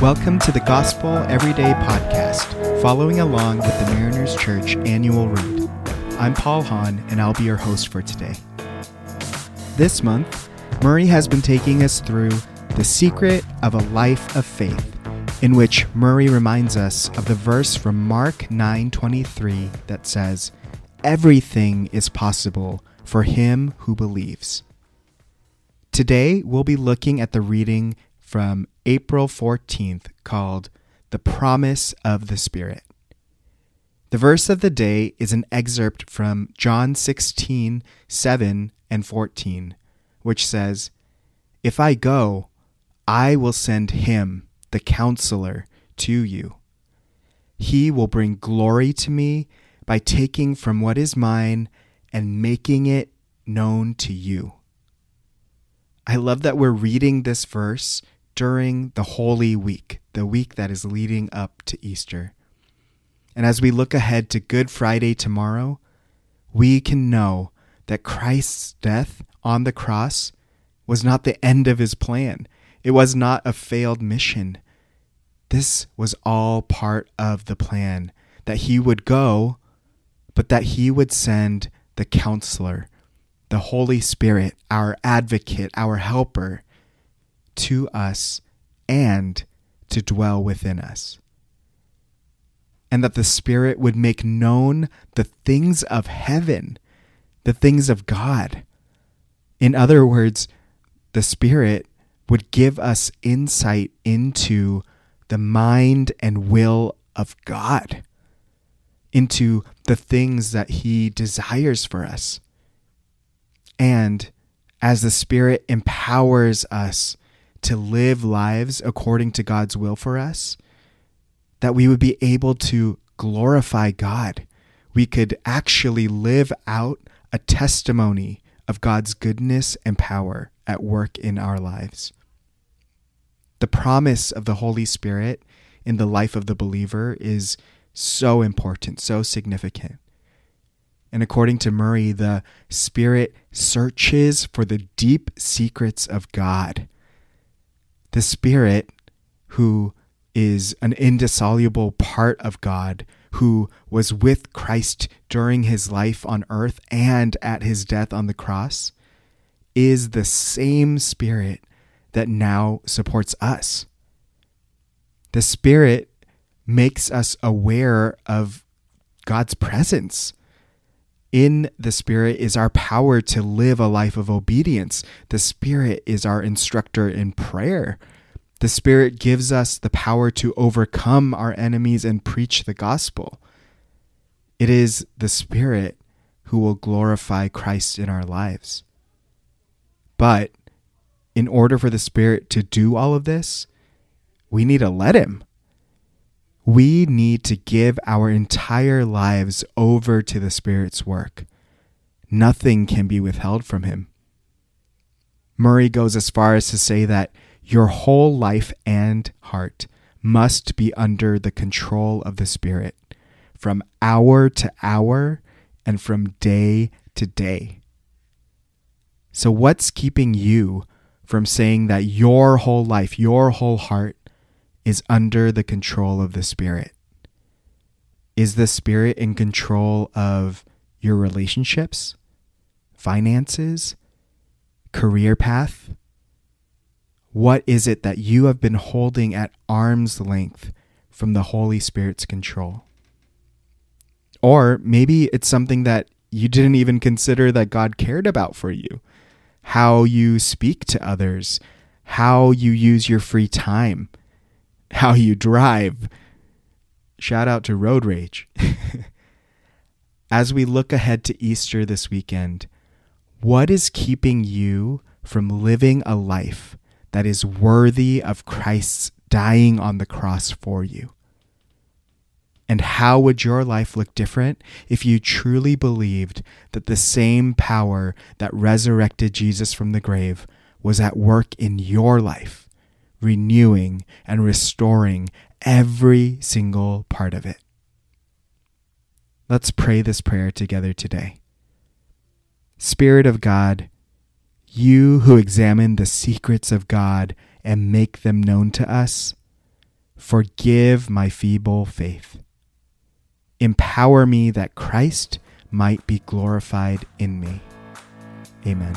Welcome to the Gospel Everyday Podcast, following along with the Mariners Church annual read. I'm Paul Hahn, and I'll be your host for today. This month, Murray has been taking us through the secret of a life of faith, in which Murray reminds us of the verse from Mark 9:23 that says, "Everything is possible for him who believes." Today, we'll be looking at the reading from April 14th called The Promise of the Spirit. The verse of the day is an excerpt from John 16, 7 and 14, which says, If I go, I will send him, the counselor, to you. He will bring glory to me by taking from what is mine and making it known to you. I love that we're reading this verse during the Holy Week, the week that is leading up to Easter. And as we look ahead to Good Friday tomorrow, we can know that Christ's death on the cross was not the end of his plan. It was not a failed mission. This was all part of the plan that he would go, but that he would send the counselor, the Holy Spirit, our advocate, our helper, to us and to dwell within us. And that the Spirit would make known the things of heaven, the things of God. In other words, the Spirit would give us insight into the mind and will of God, into the things that He desires for us. And as the Spirit empowers us to live lives according to God's will for us, that we would be able to glorify God. We could actually live out a testimony of God's goodness and power at work in our lives. The promise of the Holy Spirit in the life of the believer is so important, so significant. And according to Murray, the Spirit searches for the deep secrets of God the Spirit, who is an indissoluble part of God, who was with Christ during his life on earth and at his death on the cross, is the same Spirit that now supports us. The Spirit makes us aware of God's presence. In the Spirit is our power to live a life of obedience. The Spirit is our instructor in prayer. The Spirit gives us the power to overcome our enemies and preach the gospel. It is the Spirit who will glorify Christ in our lives. But in order for the Spirit to do all of this, we need to let Him. We need to give our entire lives over to the Spirit's work. Nothing can be withheld from Him. Murray goes as far as to say that your whole life and heart must be under the control of the Spirit from hour to hour and from day to day. So, what's keeping you from saying that your whole life, your whole heart, is under the control of the Spirit? Is the Spirit in control of your relationships, finances, career path? What is it that you have been holding at arm's length from the Holy Spirit's control? Or maybe it's something that you didn't even consider that God cared about for you. How you speak to others, how you use your free time, how you drive. Shout out to road rage. As we look ahead to Easter this weekend, what is keeping you from living a life that is worthy of Christ's dying on the cross for you? And how would your life look different if you truly believed that the same power that resurrected Jesus from the grave was at work in your life? Renewing, and restoring every single part of it. Let's pray this prayer together today. Spirit of God, you who examine the secrets of God and make them known to us, Forgive my feeble faith. Empower me that Christ might be glorified in me. Amen.